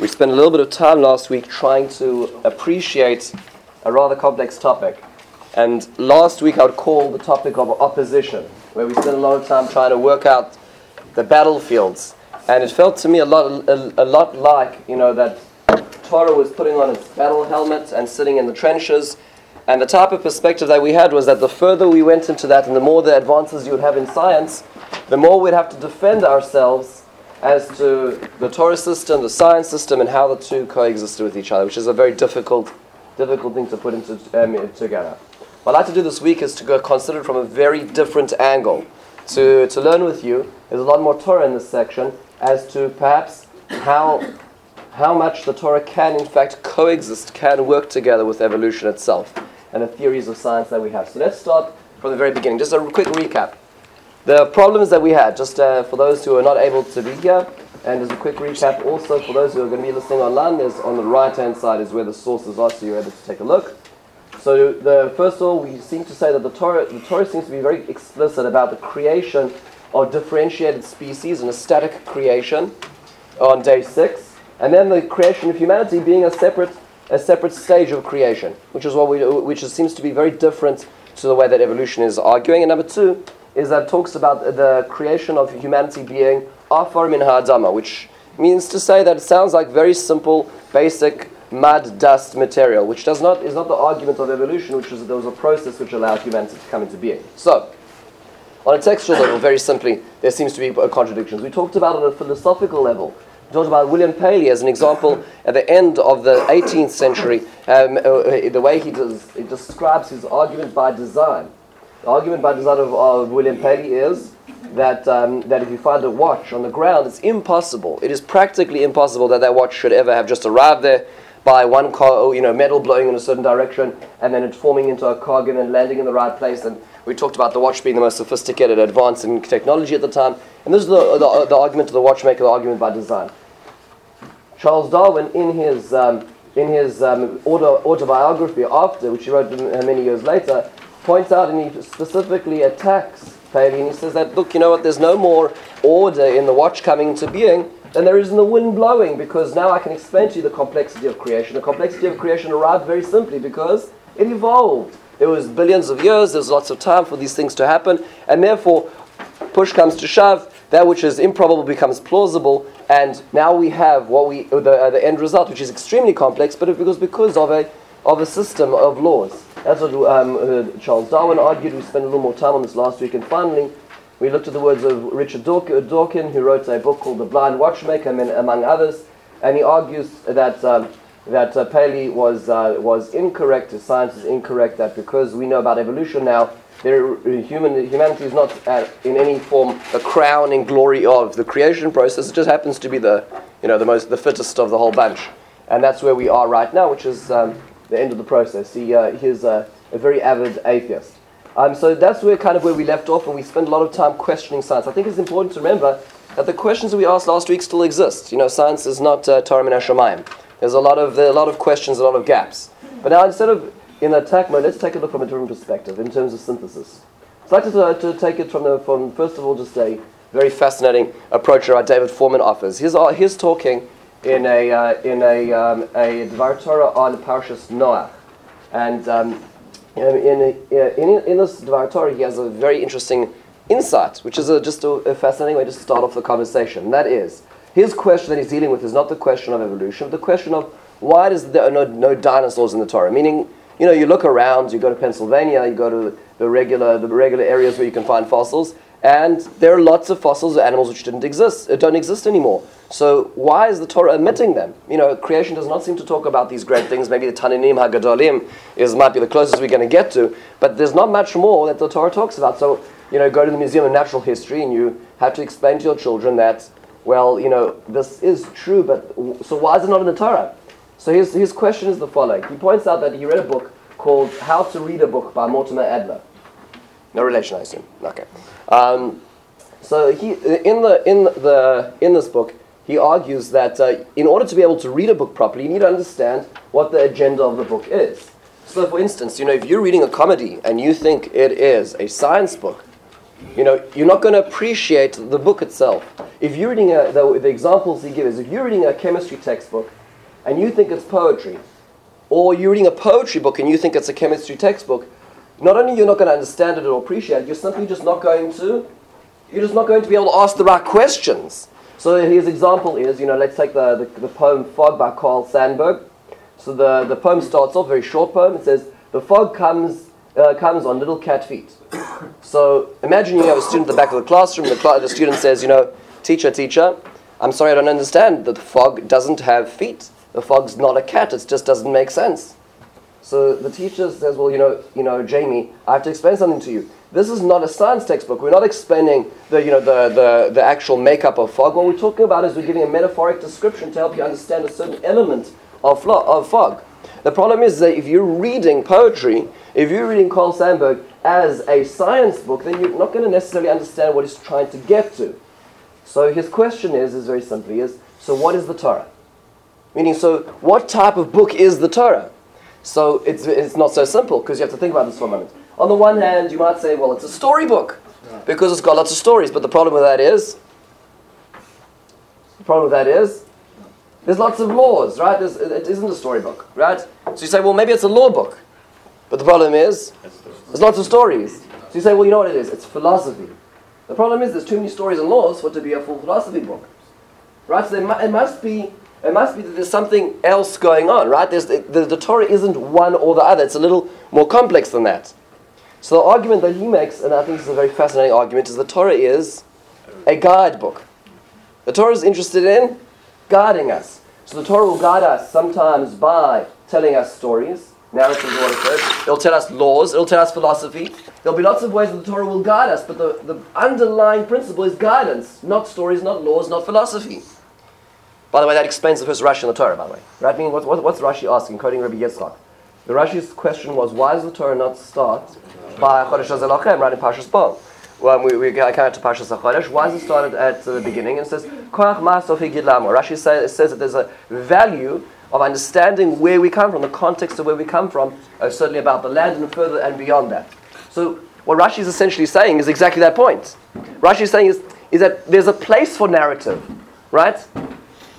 We spent a little bit of time last week trying to appreciate a rather complex topic. And last week I would call the topic of opposition, where we spent a lot of time trying to work out the battlefields. And it felt to me a lot, a, a lot like, you know, that Torah was putting on its battle helmet and sitting in the trenches. And the type of perspective that we had was that the further we went into that and the more the advances you would have in science, the more we'd have to defend ourselves as to the Torah system, the science system, and how the two coexisted with each other, which is a very difficult, difficult thing to put into, um, together. What I'd like to do this week is to go consider it from a very different angle. To, to learn with you, there's a lot more Torah in this section as to perhaps how, how much the Torah can, in fact, coexist, can work together with evolution itself, and the theories of science that we have. So let's start from the very beginning. Just a quick recap. The problems that we had, just uh, for those who are not able to be here, and as a quick recap, also for those who are going to be listening online, there's on the right hand side is where the sources are, so you're able to take a look. So, the, first of all, we seem to say that the Torah, the Torah seems to be very explicit about the creation of differentiated species and a static creation on day six, and then the creation of humanity being a separate, a separate stage of creation, which is what we, which seems to be very different to the way that evolution is arguing. And number two, is that talks about the creation of humanity being afar min ha'adama, which means to say that it sounds like very simple, basic mud, dust material, which does not is not the argument of evolution, which is that there was a process which allowed humanity to come into being. So, on a textual level, very simply, there seems to be contradictions. We talked about on a philosophical level. We talked about William Paley as an example at the end of the 18th century, um, uh, the way he, does, he describes his argument by design the argument by design of, of William Paley is that, um, that if you find a watch on the ground, it's impossible. It is practically impossible that that watch should ever have just arrived there by one car, you know, metal blowing in a certain direction, and then it forming into a cog and then landing in the right place. And we talked about the watch being the most sophisticated advance in technology at the time. And this is the, the, the argument of the watchmaker, the argument by design. Charles Darwin, in his, um, in his um, auto, autobiography after, which he wrote many years later, points out and he specifically attacks Paley and he says that, look, you know what, there's no more order in the watch coming into being than there is in the wind blowing because now I can explain to you the complexity of creation. The complexity of creation arrived very simply because it evolved. There was billions of years, there's lots of time for these things to happen, and therefore, push comes to shove, that which is improbable becomes plausible, and now we have what we the, uh, the end result, which is extremely complex, but it was because of a of a system of laws. That's what um, uh, Charles Darwin argued. We spent a little more time on this last week. And finally, we looked at the words of Richard Dawkins, who wrote a book called The Blind Watchmaker, among others. And he argues that, um, that uh, Paley was, uh, was incorrect, his science is incorrect, that because we know about evolution now, there, human, humanity is not in any form the crown and glory of the creation process. It just happens to be the, you know, the, most, the fittest of the whole bunch. And that's where we are right now, which is um, the end of the process. He, uh, he's a, a, very avid atheist. Um, so that's where kind of where we left off, and we spent a lot of time questioning science. I think it's important to remember that the questions that we asked last week still exist. You know, science is not uh, Torah min Hashemayim. There's a lot of there are a lot of questions, a lot of gaps. But now instead of in attack mode, let's take a look from a different perspective in terms of synthesis. So I'd like to, uh, to take it from, the, from first of all just a very fascinating approach that David Fohrman offers. He's, uh, he's talking in a uh, in a um, a Dvar Torah on Parshas Noach, and um, in, in in this Dvar Torah he has a very interesting insight, which is a, just a, a, fascinating way to start off the conversation. That is his question that he's dealing with is not the question of evolution, but the question of why does there are no, no dinosaurs in the Torah? Meaning, you know, you look around, you go to Pennsylvania, you go to the regular the regular areas where you can find fossils, and there are lots of fossils of animals which didn't exist, uh, don't exist anymore. So why is the Torah omitting them? You know, creation does not seem to talk about these great things. Maybe the Tananim HaGadolim is might be the closest we're going to get to, but there's not much more that the Torah talks about. So you know, go to the Museum of Natural History and you have to explain to your children that, well, you know, this is true, but so why is it not in the Torah? So his, his question is the following. He points out that he read a book called How to Read a Book by Mortimer Adler. No relation, I assume. Okay. Um, so he, in, the, in, the, in this book, he argues that uh, in order to be able to read a book properly, you need to understand what the agenda of the book is. So, for instance, you know, if you're reading a comedy and you think it is a science book, you know, you're not going to appreciate the book itself. If you're reading a, the, the examples he gives, if you're reading a chemistry textbook and you think it's poetry, or you're reading a poetry book and you think it's a chemistry textbook, not only you're not going to understand it or appreciate it, you're simply just not going to, you're just not going to be able to ask the right questions. So his example is, you know, let's take the, the, the poem Fog by Carl Sandburg. So the, the poem starts off, very short poem. It says, the fog comes, uh, comes on little cat feet. So imagine you have a student at the back of the classroom, the, cl- the student says, you know, teacher, teacher, I'm sorry I don't understand the fog doesn't have feet. The fog's not a cat, it just doesn't make sense. So the teacher says, well, you know, you know, Jamie, I have to explain something to you. This is not a science textbook. We're not explaining the, you know, the, the, the actual makeup of fog. What we're talking about is we're giving a metaphoric description to help you understand a certain element of, flo- of fog. The problem is that if you're reading poetry, if you're reading Carl Sandburg as a science book, then you're not going to necessarily understand what he's trying to get to. So his question is, is very simply, is so what is the Torah? Meaning, so what type of book is the Torah? So it's, it's not so simple because you have to think about this for a moment. On the one hand, you might say, well, it's a storybook because it's got lots of stories. But the problem with that is, the problem with that is, there's lots of laws, right? There's, it isn't a storybook, right? So you say, well, maybe it's a law book. But the problem is, there's lots of stories. So you say, well, you know what it is? It's philosophy. The problem is, there's too many stories and laws for it to be a full philosophy book, right? So mu- it must be, it must be that there's something else going on, right? The, the, the Torah isn't one or the other. It's a little more complex than that. So the argument that he makes, and I think this is a very fascinating argument, is the Torah is a guidebook. The Torah is interested in guiding us. So the Torah will guide us sometimes by telling us stories, narratives, says. It'll tell us laws. It'll tell us philosophy. There'll be lots of ways that the Torah will guide us, but the, the underlying principle is guidance, not stories, not laws, not philosophy. By the way, that explains the first Rashi in the Torah, by the way. Right? I mean, what, what, what's Rashi asking, quoting Rabbi Yitzchak? The Rashi's question was, why does the Torah not start by Chodesh Hazelachem, right in Parshas Bo? Well, we, we to Parshas HaChodesh. Why does it start at the beginning? And it says, Koach Ma'asof Higid Lamo. Rashi say, says that there's a value of understanding where we come from, the context of where we come from, uh, certainly about the land and further and beyond that. So what Rashi is essentially saying is exactly that point. Rashi is saying is, is that there's a place for narrative, right?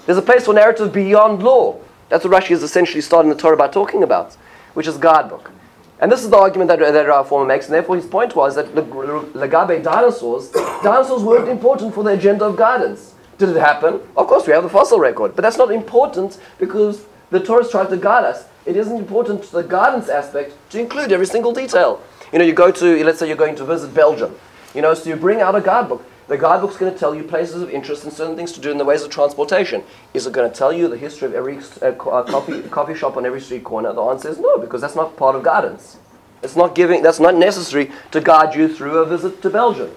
There's a place for narrative beyond law. That's what Rashi is essentially starting the Torah by talking about, which is guidebook. And this is the argument that, that our Fohrman makes, and therefore his point was that the Lagabe dinosaurs, dinosaurs weren't important for the agenda of guidance. Did it happen? Of course, we have the fossil record, but that's not important because the Torah trying to guide us. It isn't important to the guidance aspect to include every single detail. You know, you go to, let's say you're going to visit Belgium, you know, so you bring out a guidebook. The guidebook's going to tell you places of interest and certain things to do in the ways of transportation. Is it going to tell you the history of every uh, uh, coffee, coffee shop on every street corner? The answer is no, because that's not part of guidance. It's not giving, that's not necessary to guide you through a visit to Belgium.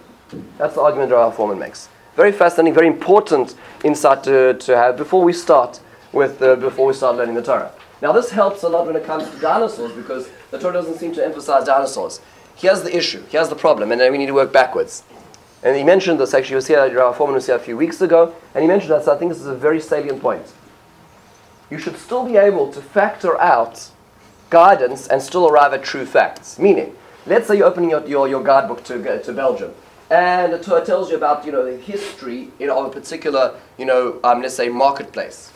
That's the argument that our Fohrman makes. Very fascinating, very important insight to, to have before we start with, uh, before we start learning the Torah. Now this helps a lot when it comes to dinosaurs because the Torah doesn't seem to emphasize dinosaurs. Here's the issue, here's the problem, and then we need to work backwards. And he mentioned this actually, was here, our Fohrman was here a few weeks ago, and he mentioned that, so I think this is a very salient point. You should still be able to factor out guidance and still arrive at true facts. Meaning, let's say you're opening your, your, your guidebook to, to Belgium, and it tells you about you know the history know, of a particular you know um, let's say marketplace.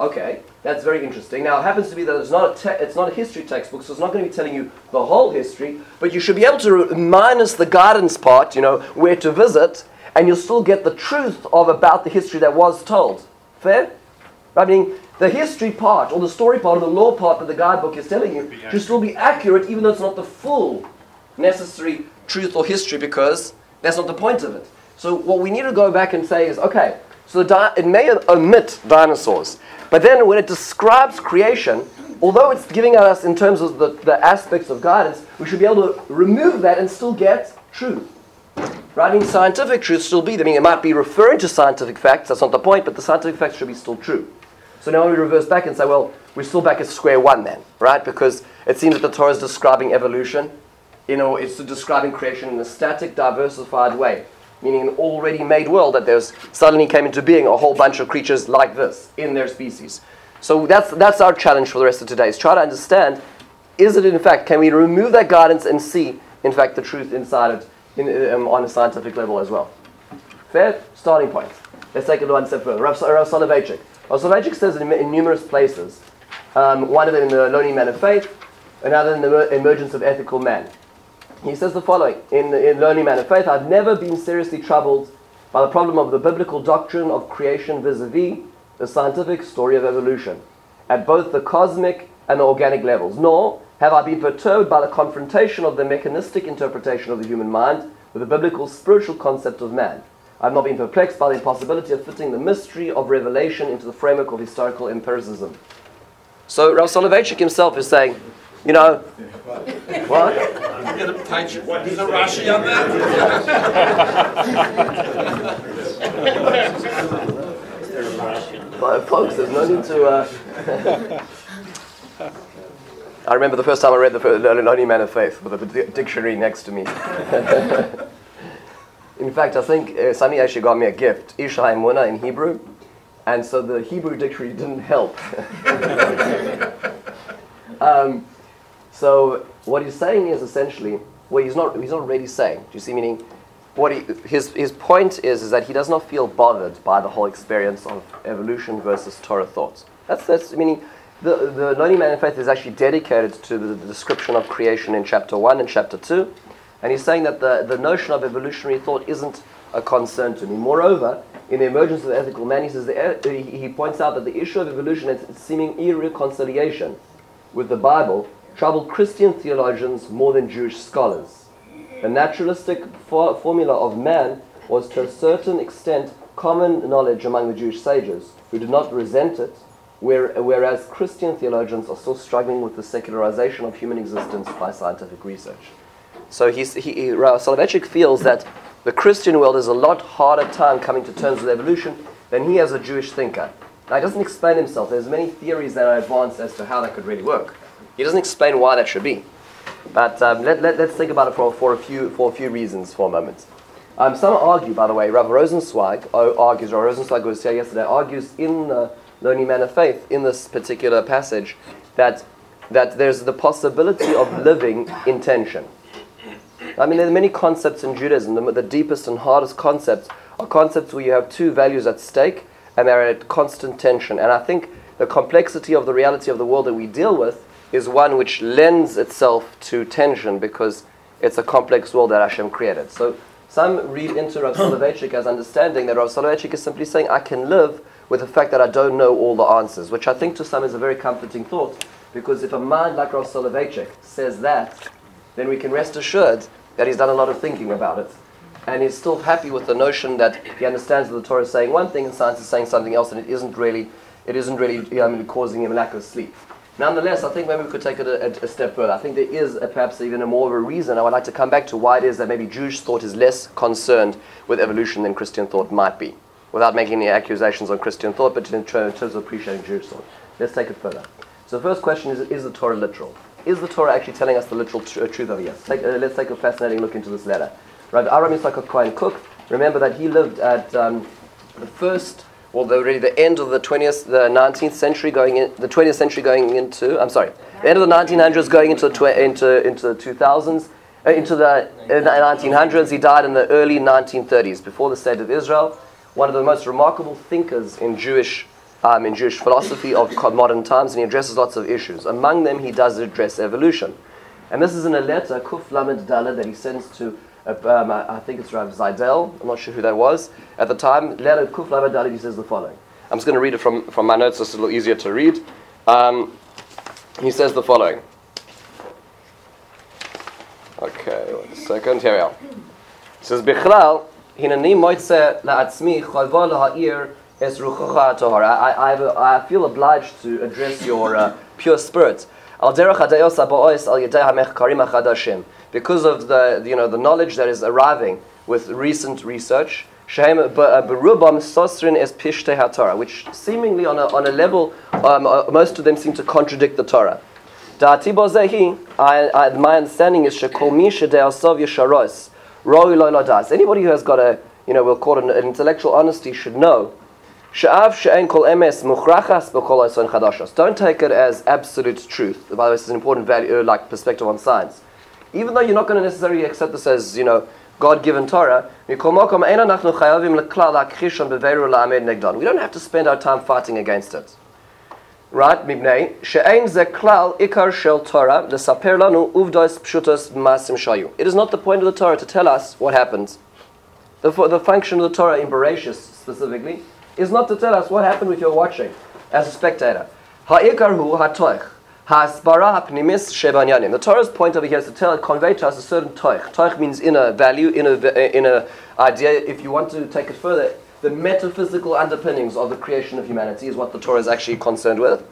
Okay, that's very interesting. Now it happens to be that it's not a te- it's not a history textbook, so it's not going to be telling you the whole history, but you should be able to re- minus the guidance part, you know, where to visit, and you'll still get the truth of about the history that was told. Fair? I mean, the history part or the story part or the law part that the guidebook is telling you should still be accurate, even though it's not the full necessary truth or history, because that's not the point of it. So what we need to go back and say is, okay, so di- it may omit dinosaurs, but then when it describes creation, although it's giving us in terms of the, the aspects of guidance, we should be able to remove that and still get truth. Mean, scientific truth still be. I mean, it might be referring to scientific facts. That's not the point, but the scientific facts should be still true. So now we reverse back and say, well, we're still back at square one then, right? Because it seems that the Torah is describing evolution. You know, it's describing creation in a static, diversified way, meaning an already made world that there's suddenly came into being a whole bunch of creatures like this in their species. So that's that's our challenge for the rest of today. Is try to understand: is it in fact can we remove that guidance and see in fact the truth inside it in, um, on a scientific level as well. Fair starting point. Let's take it one step further. Rav, Rav Soloveitchik. Rav Soloveitchik says in, in numerous places, um, one of them in the Lonely Man of Faith, another in the emergence of ethical man. He says the following in, in Lonely Man of Faith I've never been seriously troubled by the problem of the biblical doctrine of creation vis a vis the scientific story of evolution at both the cosmic and the organic levels, nor have I been perturbed by the confrontation of the mechanistic interpretation of the human mind with the biblical spiritual concept of man. I've not been perplexed by the impossibility of fitting the mystery of revelation into the framework of historical empiricism. So Rav Soloveitchik himself is saying, you know, what? There's a Rashi on that. but folks, there's no need to. Uh, I remember the first time I read the Lonely Man of Faith with a dictionary next to me. In fact, I think uh, actually got me a gift, Ish HaEmunah in Hebrew, and so the Hebrew dictionary didn't help. um, so what he's saying is essentially, well, he's not, he's not really saying. Do you see? Meaning, what he, his, his point is, is that he does not feel bothered by the whole experience of evolution versus Torah thoughts. That's, that's meaning, the, the Lonely Man of Faith is actually dedicated to the, the description of creation in chapter 1 and chapter 2. And he's saying that the, the notion of evolutionary thought isn't a concern to me. Moreover, in the emergence of the ethical man, he says the, he points out that the issue of evolution its seeming irreconciliation with the Bible troubled Christian theologians more than Jewish scholars. The naturalistic for, formula of man was to a certain extent common knowledge among the Jewish sages, who did not resent it, where, whereas Christian theologians are still struggling with the secularization of human existence by scientific research. So he, he, Soloveitchik feels that the Christian world is a lot harder time coming to terms with evolution than he as a Jewish thinker. Now, he doesn't explain himself. There's many theories that are advanced as to how that could really work. He doesn't explain why that should be. But um, let, let, us think about it for, for, a few, for a few reasons for a moment. Um, some argue, by the way, Rav Rosenzweig argues, Rav Rosenzweig was here yesterday, argues in the Lonely Man of Faith, in this particular passage, that, that there's the possibility of living in tension. I mean, there are many concepts in Judaism. The, the deepest and hardest concepts are concepts where you have two values at stake and they're at constant tension. And I think the complexity of the reality of the world that we deal with is one which lends itself to tension because it's a complex world that Hashem created. So some read into Rav Soloveitchik as understanding that Rav Soloveitchik is simply saying, I can live with the fact that I don't know all the answers, which I think to some is a very comforting thought. Because if a mind like Rav Soloveitchik says that, then we can rest assured that he's done a lot of thinking about it. And he's still happy with the notion that he understands that the Torah is saying one thing and science is saying something else, and it isn't really, it isn't really mean, causing him lack of sleep. Nonetheless, I think maybe we could take it a, a, step further. I think there is a, perhaps even a more of a reason. I would like to come back to why it is that maybe Jewish thought is less concerned with evolution than Christian thought might be, without making any accusations on Christian thought, but in terms of appreciating Jewish thought. Let's take it further. So the first question is, is the Torah literal? Is the Torah actually telling us the literal tr- uh, truth of it? Yes. Take, uh, let's take a fascinating look into this letter. Right, Avraham Yitzchak Cohen Kook, remember that he lived at um, the first, well, the, really the end of the 20th, the 19th century going in, the 20th century going into, I'm sorry, the end of the 1900s going into the, tw- into, into the 2000s, uh, into the, uh, 1900s. He died in the early 1930s, before the state of Israel. One of the most remarkable thinkers in Jewish um, in Jewish philosophy of modern times, and he addresses lots of issues. Among them, he does address evolution. And this is in a letter, Kuf Lamed Daled, that he sends to, um, I think it's Rav Zaidel, I'm not sure who that was at the time. Letter Kuf he says the following. I'm just going to read it from, from my notes, so it's a little easier to read. Um, he says the following. Okay, one second, here we are. He says, Bichlal, hinani moitze la'atzmi chalva laha'ir Es Tahara. I, I, I feel obliged to address your uh, pure spirit. Because of the, you know, the knowledge that is arriving with recent research, uh, which seemingly on a, on a level, um, uh, most of them seem to contradict the Torah. I, I, my understanding is Anybody who has got a, you know, we'll call it an intellectual honesty should know don't take it as absolute truth. By the way, this is an important value, like perspective on science. Even though you're not going to necessarily accept this as, you know, God-given Torah, we don't have to spend our time fighting against it. Right? Mibnei, she'ein ze klal ikar shel Torah lesaper lanu uvdos pshutos masim shayu. It is not the point of the Torah to tell us what happens. The, the function of the Torah in Bereshis specifically is not to tell us what happened with your watching as a spectator. Ha'ikar hu ha'toich. Ha'asbara ha'pnimis shebanyanim. The Torah's point over here is to tell, convey to us a certain toich. Toich means inner value, inner, inner idea. If you want to take it further, the metaphysical underpinnings of the creation of humanity is what the Torah is actually concerned with.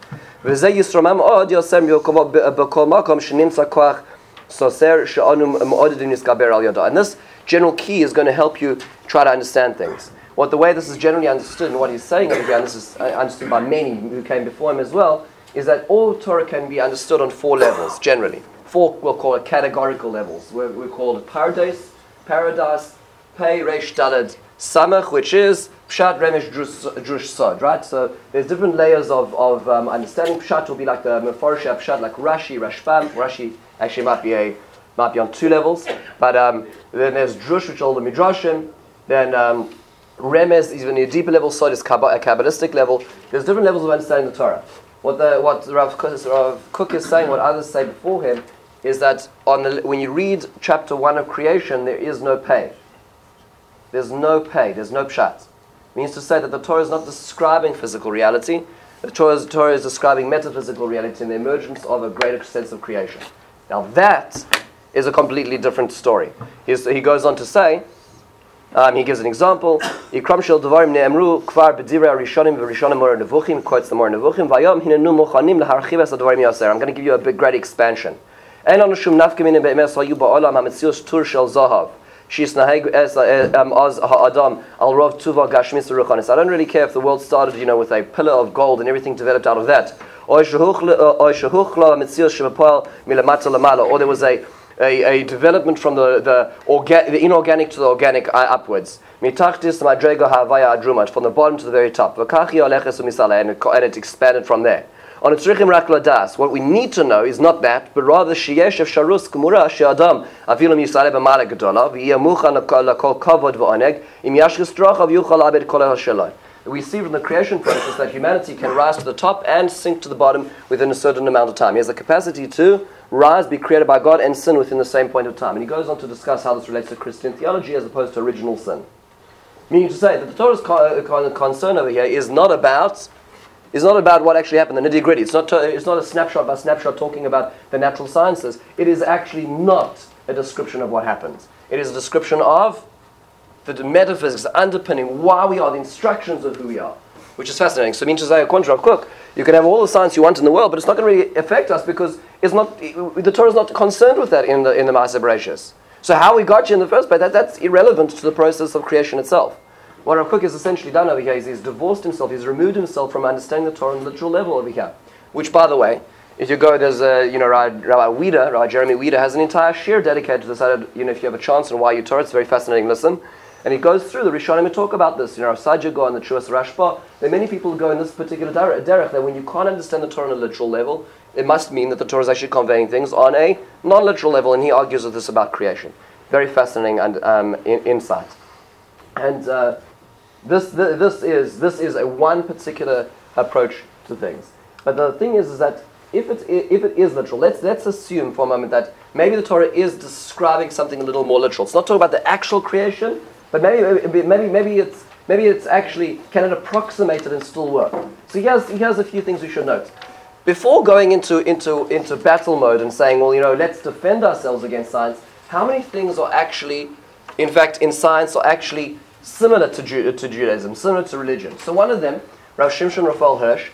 And this general key is going to help you try to understand things. What the way this is generally understood and what he's saying over here, and this is uh, understood by many who came before him as well, is that all Torah can be understood on four levels, generally. Four, we'll call it categorical levels. we we call it paradise, paradise, pei, resh, dalad, Samach, which is Pshat, Remesh, Drush, Sod, right? So there's different layers of, of um, understanding. Pshat will be like the Meforsha Pshat, like Rashi, Rashbam. Rashi actually might be a might be on two levels, but um, then there's Drush, which are all the Midrashim. Then um, is even a deeper level. Sod is a Kabbalistic level. There's different levels of understanding the Torah. What the what Rav Kook is saying, what others say before him, is that on the, when you read chapter one of creation, there is no pay. There's no pay, there's no pshat. It means to say that the Torah is not describing physical reality, the Torah is, Torah is describing metaphysical reality and the emergence of a greater sense of creation. Now that is a completely different story. He's, he goes on to say, um, he gives an example. Shel devarim ne'emru kvar b'divrei v'rishonim nevuchim, quotes the nevuchim, vayom hinenu mochanim es yaser. I'm going to give you a big, great expansion. En anu shum be'emes hayu ba'olam ha-metzius tur shel zahav. Eh, um, I don't really care if the world started, you know, with a pillar of gold and everything developed out of that. Or there was a, a, a development from the, the, orga- the inorganic to the organic uh, upwards. From the bottom to the very top. And it expanded from there. On Tzrichim Rak Ladas, what we need to know is not that, but rather Sheyesh Sharus Kumura She'adam Afilim Yisrael B'Mala Gedola V'yeh Muchan L'Kol Kavod V'Oneg Im Yashkis Drochav Yuchal Abed Kol we see from the creation process that humanity can rise to the top and sink to the bottom within a certain amount of time. He has the capacity to rise, be created by God, and sin within the same point of time. And he goes on to discuss how this relates to Christian theology as opposed to original sin. Meaning to say that the Torah's uh, concern over here is not about is not about what actually happened, the nitty gritty. It's not, it's not a snapshot by snapshot talking about the natural sciences. It is actually not a description of what happens. It is a description of the metaphysics underpinning why we are, the instructions of who we are, which is fascinating. So, I mean, to say a contra Kook, you can have all the science you want in the world, but it's not going to really affect us because it's not, the Torah is not concerned with that in the, in the Maaseh Bereshis. So, how we got you in the first place, that, that's irrelevant to the process of creation itself. What Rav Kook has essentially done over here is he's divorced himself, he's removed himself from understanding the Torah on the literal level over here. Which, by the way, if you go, there's a, you know, Rabbi, Wieder, Rabbi Jeremy Wieder has an entire shir dedicated to this. You know, if you have a chance and YUTorah, it's very fascinating listen. And he goes through the Rishonim and talk about this. You know, Saadia Gaon the Chuas Rashba. There are many people who go in this particular derech that when you can't understand the Torah on a literal level, it must mean that the Torah is actually conveying things on a non-literal level. And he argues with this about creation. Very fascinating and um, in, insight. And uh, this, this, is, this is a one particular approach to things. But the thing is, is that if it, if it is literal, let's, let's assume for a moment that maybe the Torah is describing something a little more literal. It's not talking about the actual creation, but maybe, maybe, maybe, it's, maybe it's actually, can it approximate it and still work? So here's, here's a few things we should note. Before going into, into, into battle mode and saying, well, you know, let's defend ourselves against science, how many things are actually, in fact, in science, are actually similar to, Ju- to Judaism, similar to religion. So one of them, Rav Shimshon Raphael Hirsch,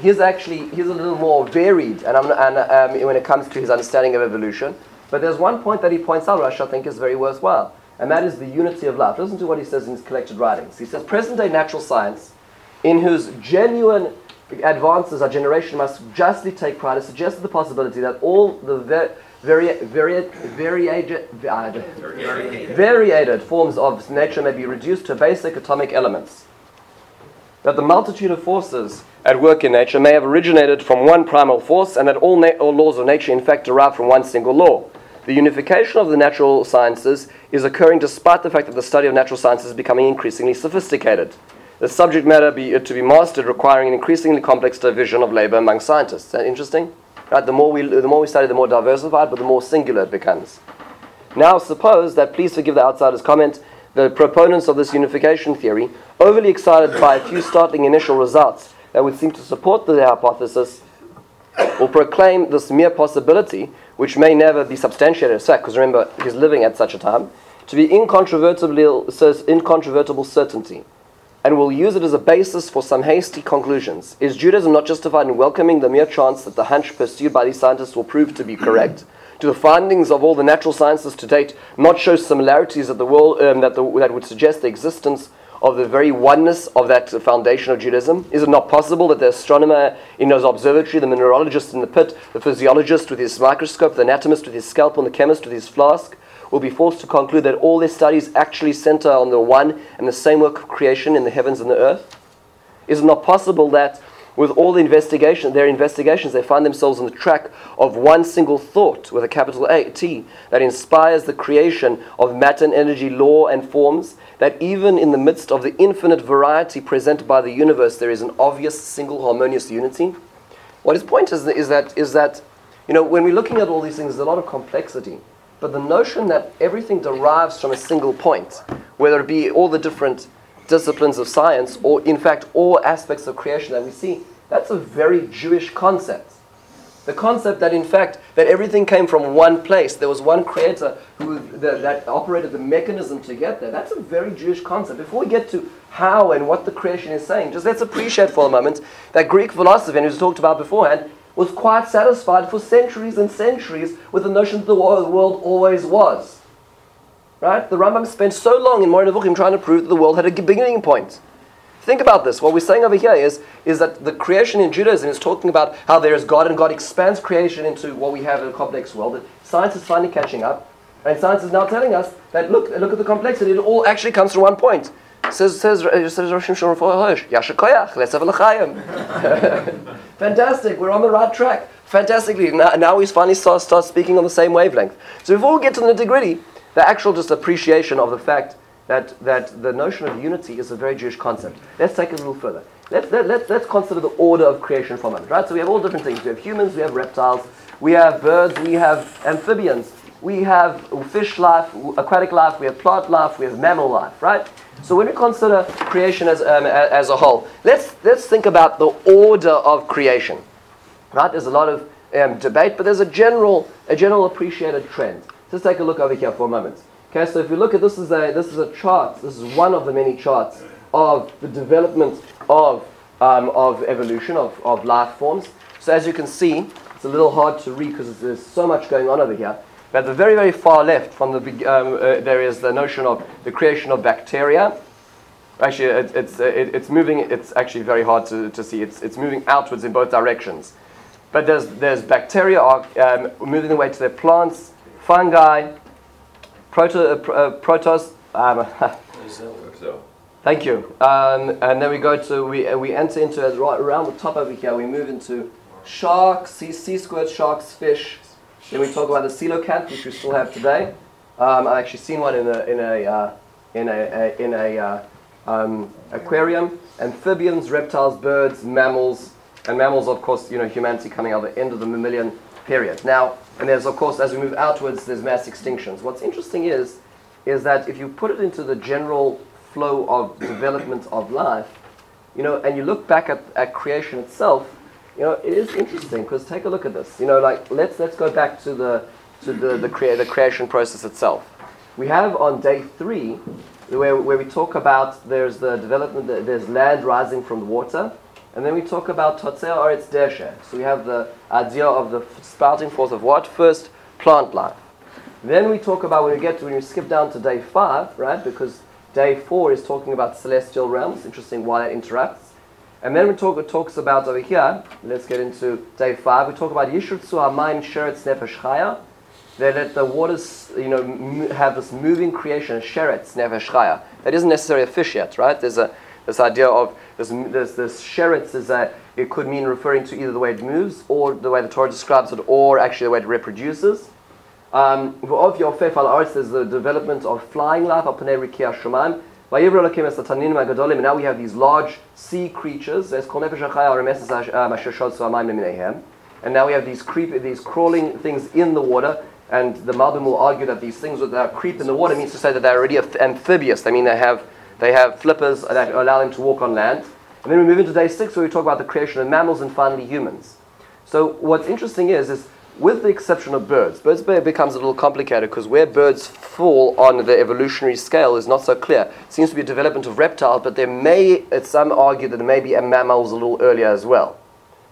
he's actually he's a little more varied, and, and um, when it comes to his understanding of evolution. But there's one point that he points out, which I think is very worthwhile, and that is the unity of life. Listen to what he says in his collected writings. He says, present-day natural science, in whose genuine advances our generation must justly take pride, has suggested the possibility that all the ve- vari- vari- variated, variated forms of nature may be reduced to basic atomic elements. That the multitude of forces at work in nature may have originated from one primal force, and that all, na- all laws of nature, in fact, derive from one single law. The unification of the natural sciences is occurring despite the fact that the study of natural sciences is becoming increasingly sophisticated. The subject matter be, to be mastered requiring an increasingly complex division of labor among scientists. Is that interesting? Right? The, more we, the more we study, the more diversified, but the more singular it becomes. Now, suppose that, please forgive the outsider's comment, the proponents of this unification theory, overly excited by a few startling initial results that would seem to support the hypothesis, will proclaim this mere possibility, which may never be substantiated as fact, because remember, he's living at such a time, to be incontrovertible, incontrovertible certainty, and will use it as a basis for some hasty conclusions. Is Judaism not justified in welcoming the mere chance that the hunch pursued by these scientists will prove to be correct? Do the findings of all the natural sciences to date not show similarities that, the world, um, that, the, that would suggest the existence of the very oneness of that foundation of Judaism? Is it not possible that the astronomer in his observatory, the mineralogist in the pit, the physiologist with his microscope, the anatomist with his scalpel, and the chemist with his flask will be forced to conclude that all their studies actually center on the one and the same work of creation in the heavens and the earth? Is it not possible that with all the investigation, their investigations, they find themselves on the track of one single thought with a capital A, T, that inspires the creation of matter and energy, law and forms, that even in the midst of the infinite variety presented by the universe, there is an obvious single harmonious unity. What his point is, is that, is that, you know, when we're looking at all these things, there's a lot of complexity. But the notion that everything derives from a single point, whether it be all the different disciplines of science, or in fact all aspects of creation that we see, that's a very Jewish concept. The concept that in fact that everything came from one place, there was one creator who that, that operated the mechanism to get there. That's a very Jewish concept. Before we get to how and what the creation is saying, just let's appreciate for a moment that Greek philosophy, was talked about beforehand, was quite satisfied for centuries and centuries with the notion that the world always was. Right? The Rambam spent so long in Moreh Nevuchim trying to prove that the world had a beginning point. Think about this. What we're saying over here is, is that the creation in Judaism is talking about how there is God and God expands creation into what we have in a complex world. That science is finally catching up. And science is now telling us that look, look at the complexity. It all actually comes from one point. Says says uh, says Rosh Hashanah let's have a Fantastic. We're on the right track. Fantastically. Now, now we finally start, start speaking on the same wavelength. So before we get to the nitty gritty, the actual just appreciation of the fact that, that the notion of unity is a very Jewish concept. Let's take it a little further. Let's, let, let, let's consider the order of creation for a moment, right? So we have all different things. We have humans, we have reptiles, we have birds, we have amphibians, we have fish life, aquatic life, we have plant life, we have mammal life, right? So when we consider creation as, um, as a whole, let's, let's think about the order of creation, right? There's a lot of um, debate, but there's a general, a general appreciated trend. Let's take a look over here for a moment. Okay, so if you look at this is a this is a chart. This is one of the many charts of the development of um, of evolution of, of life forms. So as you can see, it's a little hard to read because there's so much going on over here. But at the very very far left, from the um, uh, there is the notion of the creation of bacteria. Actually, it, it's uh, it, it's moving. It's actually very hard to, to see. It's it's moving outwards in both directions. But there's there's bacteria are um, moving their way to their plants fungi, proto, uh, uh protos. Um, thank you. Um, and then we go to we uh, we enter into as right around the top over here. We move into sharks, sea, sea squirts, sharks, fish. Then we talk about the coelacanth, which we still have today. Um, I've actually seen one in a in a uh, in a, a in a uh, um, aquarium. Amphibians, reptiles, birds, mammals, and mammals, of course, you know, humanity coming out of the end of the mammalian period. Now, and there's, of course, as we move outwards, there's mass extinctions. What's interesting is, is that if you put it into the general flow of development of life, you know, and you look back at, at creation itself, you know, it is interesting because take a look at this. You know, like let's let's go back to the to the the, crea- the creation process itself. We have on day three, where, where we talk about there's the development, there's land rising from the water, and then we talk about Totzea or its Deshe. So we have the idea of the sprouting forth of what? First, plant life. Then we talk about when we get to, when we skip down to day five, right? Because day four is talking about celestial realms. Interesting why that interrupts. And then we talk, it talks about over here, let's get into day five, we talk about Yishutsu Hamayim Sheretz Nefesh Chaya. They let the waters, you know, have this moving creation, Sheretz Nefesh Chaya. That isn't necessarily a fish yet, right? There's a this idea of this, this, this sheretz is that it could mean referring to either the way it moves or the way the Torah describes it or actually the way it reproduces. Um, of your faith al arts, there's the development of flying life, latanim agadolim, and now we have these large sea creatures. Shotzu. And now we have these creep, these crawling things in the water. And the Malbim will argue that these things that creep in the water means to say that they're already amphibious. I mean, they have they have flippers that allow them to walk on land. And then we move into day six where we talk about the creation of mammals and finally humans. So what's interesting is, is with the exception of birds, birds becomes a little complicated because where birds fall on the evolutionary scale is not so clear. It seems to be a development of reptiles, but there may, some argue that there may be a mammals a little earlier as well.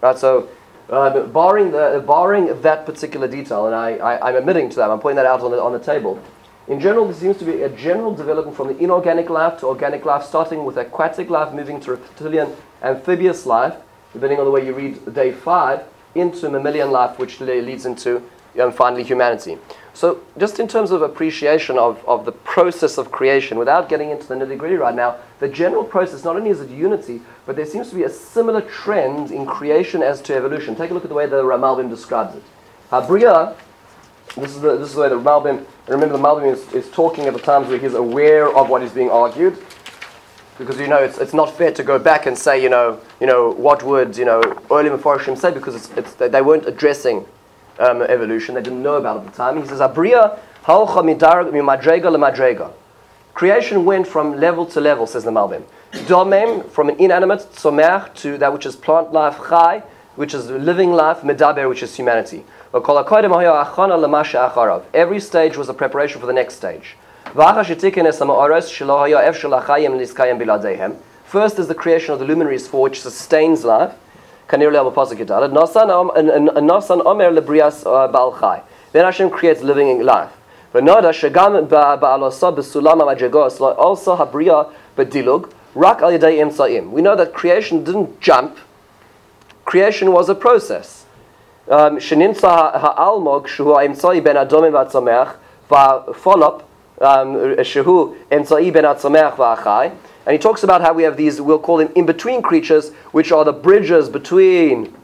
Right, so uh, barring, the, barring that particular detail, and I, I, am admitting to that, I'm pointing that out on the, on the table, in general, there seems to be a general development from the inorganic life to organic life, starting with aquatic life, moving to reptilian, amphibious life, depending on the way you read day five, into mammalian life, which leads into and finally humanity. So, just in terms of appreciation of, of the process of creation, without getting into the nitty gritty right now, the general process not only is it unity, but there seems to be a similar trend in creation as to evolution. Take a look at the way the Ramalbim describes it. Habriya this is the, this is where the Malbim, remember the Malbim is, is talking at the times where he's aware of what is being argued. Because you know it's, it's not fair to go back and say you know you know what would you know early Mefarshim say because it's, it's, they weren't addressing um, evolution they didn't know about at the time. He says Abriya halcha mimadrega lemadrega. Creation went from level to level, says the Malbim. Domem from an inanimate somer to that which is plant life chai, which is living life medaber, which is humanity. Every stage was a preparation for the next stage. First is the creation of the luminaries for which sustains life. Uh, then Hashem creates living life. We know that creation didn't jump. Creation was a process. שנמצא האלמוג שהוא האמצעי בין הדומם והצומח והפולופ שהוא אמצעי בין הצומח והחי and he talks about how we have these, we'll call them in-between creatures, which are the bridges between,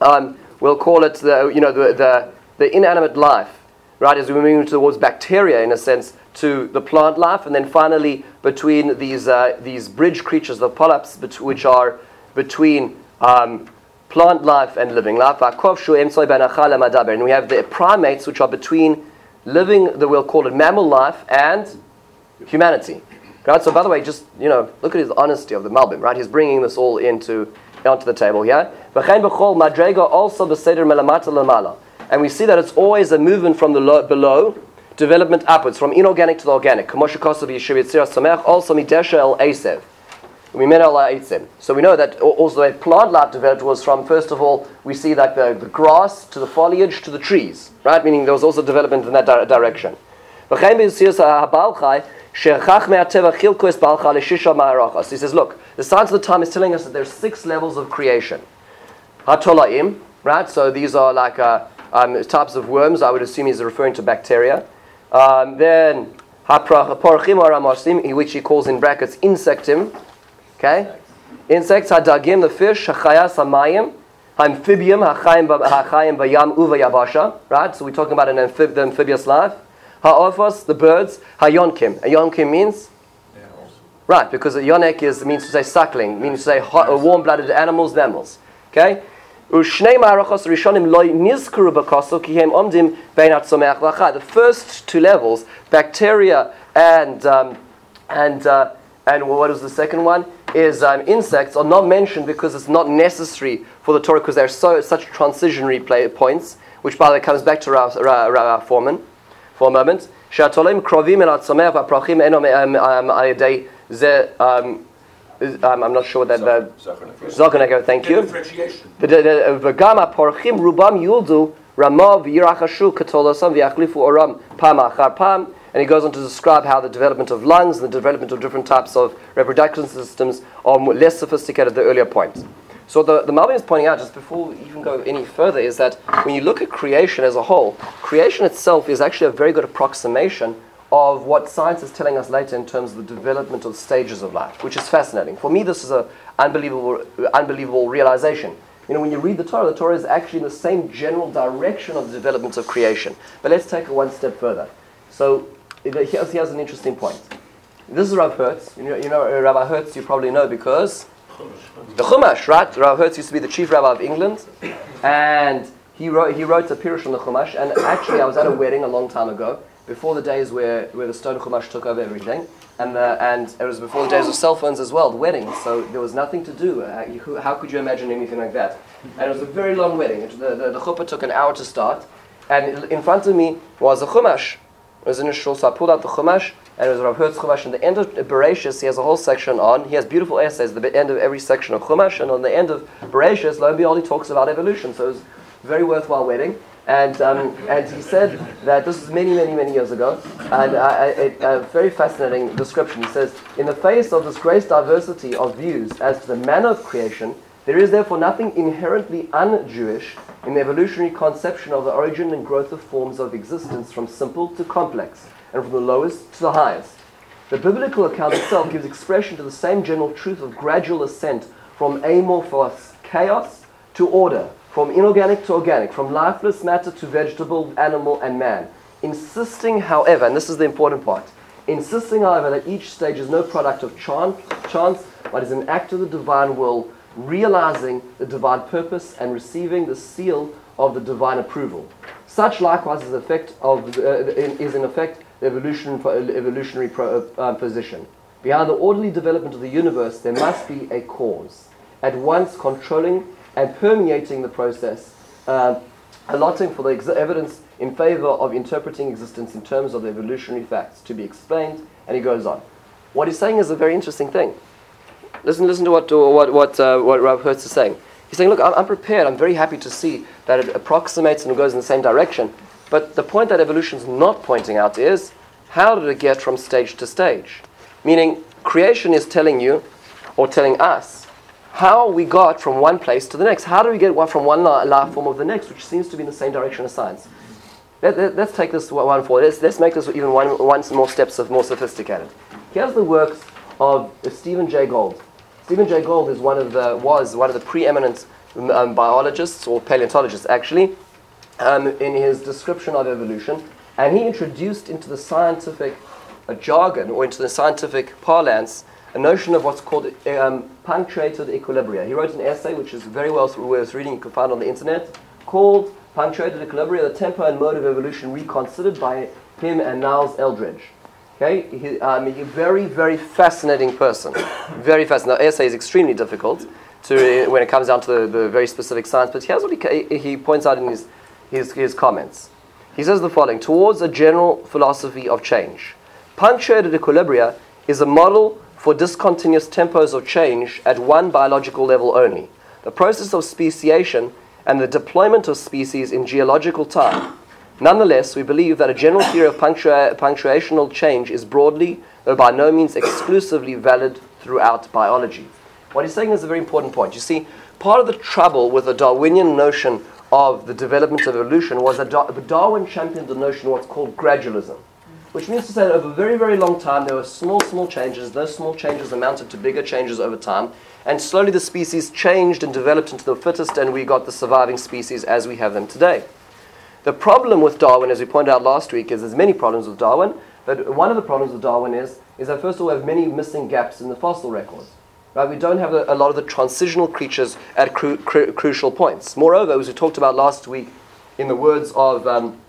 um, we'll call it the, you know, the, the, the inanimate life, right, as we move towards bacteria in a sense, to the plant life, and then finally between these, uh, these bridge creatures, the polyps, which are between um, plant life and living life. And we have the primates, which are between living, the we'll call it mammal life, and humanity. Right? So, by the way, just you know, look at his honesty of the Malbim. Right? He's bringing this all into onto the table here. And we see that it's always a movement from the low, below, development upwards, from inorganic to the organic. Also, midesha el asev. So we know that also a plant life developed was from, first of all, we see that the, the grass to the foliage to the trees, right? Meaning there was also development in that di- direction. He says, look, the science of the time is telling us that there's six levels of creation. Hatolaim, right? So these are like uh, um, types of worms. I would assume he's referring to bacteria. Um, then which he calls in brackets insectim, Okay? Insects, hadagim, the fish, hachayas, hamayim, amphibium, hachayim, hachayim, bayam, uva, yabasha. Right? So we're talking about an amphib- the amphibious life. Ha'ophos, the birds, hayonkim. A yonkim means? Right, because a yonek is, means to say suckling, means to say hot, warm-blooded animals, mammals. Okay? The first two levels, bacteria and um, and uh, and what is the second one? Is um, insects are not mentioned because it's not necessary for the Torah because they're so such transitionary play points, which by the way comes back to Rav, Rav, Rav Fohrman for a moment. Um, um, um, I'm not sure what that the Zokaneko, thank you. Rubam yuldu ramav yirachashu katolosam v'yachlifu oram pam achar pam and he goes on to describe how the development of lungs and the development of different types of reproduction systems are less sophisticated at the earlier point. So the, the Malbim is pointing out, just before we even go any further, is that when you look at creation as a whole, creation itself is actually a very good approximation of what science is telling us later in terms of the development of stages of life, which is fascinating. For me, this is an unbelievable, unbelievable realization. You know, when you read the Torah, the Torah is actually in the same general direction of the development of creation. But let's take it one step further. So here's, here's an interesting point. This is Rav Hertz. You know, you know Rabbi Hertz, you probably know because the Chumash, right? Rav Hertz used to be the chief rabbi of England, and he wrote, he wrote a Pirush on the Chumash. And actually, I was at a wedding a long time ago, before the days where, where the stone Chumash took over everything. And, the, and it was before the days of cell phones as well, the weddings. So there was nothing to do. Uh, how could you imagine anything like that? And it was a very long wedding. The, the, the chuppah took an hour to start. And in front of me was a Chumash. Was in a shul, so I pulled out the Chumash and it was Rav Hertz Chumash. And the end of Bereshis, he has a whole section on. He has beautiful essays at the end of every section of Chumash, and on the end of Bereshis, lo and behold, he talks about evolution. So it was very worthwhile wedding. And, um, and he said that this is many, many, many years ago, and uh, a, very fascinating description. He says, In the face of this great diversity of views as to the manner of creation, there is therefore nothing inherently un Jewish in the evolutionary conception of the origin and growth of forms of existence from simple to complex and from the lowest to the highest. The biblical account itself gives expression to the same general truth of gradual ascent from amorphous chaos to order, from inorganic to organic, from lifeless matter to vegetable, animal, and man. Insisting, however, and this is the important part, insisting, however, that each stage is no product of chance, chance but is an act of the divine will, realizing the divine purpose and receiving the seal of the divine approval. Such likewise is, effect of, uh, is in effect the evolution, evolutionary pro, uh, position. Behind the orderly development of the universe, there must be a cause, at once controlling and permeating the process, uh, allotting for the ex- evidence in favor of interpreting existence in terms of the evolutionary facts to be explained, and he goes on. What he's saying is a very interesting thing. Listen, listen to what, what, what, uh, what Rav Hertz is saying. He's saying, look, I'm, I'm prepared, I'm very happy to see that it approximates and goes in the same direction, but the point that evolution is not pointing out is how did it get from stage to stage? Meaning, creation is telling you, or telling us, how we got from one place to the next. How do we get from one life form of the next, which seems to be in the same direction as science? Let, us let, take this one forward. Let's, let's make this even one, one more steps of more sophisticated. Here's the works of Stephen Jay Gould. Stephen Jay Gould is one of the, was one of the preeminent um, biologists, or paleontologists actually, um, in his description of evolution, and he introduced into the scientific uh, jargon or into the scientific parlance a notion of what's called um, punctuated equilibria. He wrote an essay which is very well worth reading, you can find on the internet, called Punctuated Equilibria, the Tempo and Mode of Evolution Reconsidered by him and Niles Eldredge. Okay, he, um, he's a very, very fascinating person. very fascinating. The essay is extremely difficult to, when it comes down to the, the very specific science, but here's what he, he points out in his his, his comments. He says the following Towards a general philosophy of change. Punctuated equilibria is a model for discontinuous tempos of change at one biological level only. The process of speciation and the deployment of species in geological time. Nonetheless, we believe that a general theory of punctua- punctuational change is broadly, though by no means exclusively, valid throughout biology. What he's saying is a very important point. You see, part of the trouble with the Darwinian notion of the development of evolution was that Darwin championed the notion of what's called gradualism, which means to say that over a very, very long time there were small, small changes. Those small changes amounted to bigger changes over time, and slowly the species changed and developed into the fittest, and we got the surviving species as we have them today. The problem with Darwin, as we pointed out last week, is there's many problems with Darwin, but one of the problems with Darwin is, is that first of all we have many missing gaps in the fossil records. Right? We don't have a, a lot of the transitional creatures at cru- cru- crucial points. Moreover, as we talked about last week, in the words of um,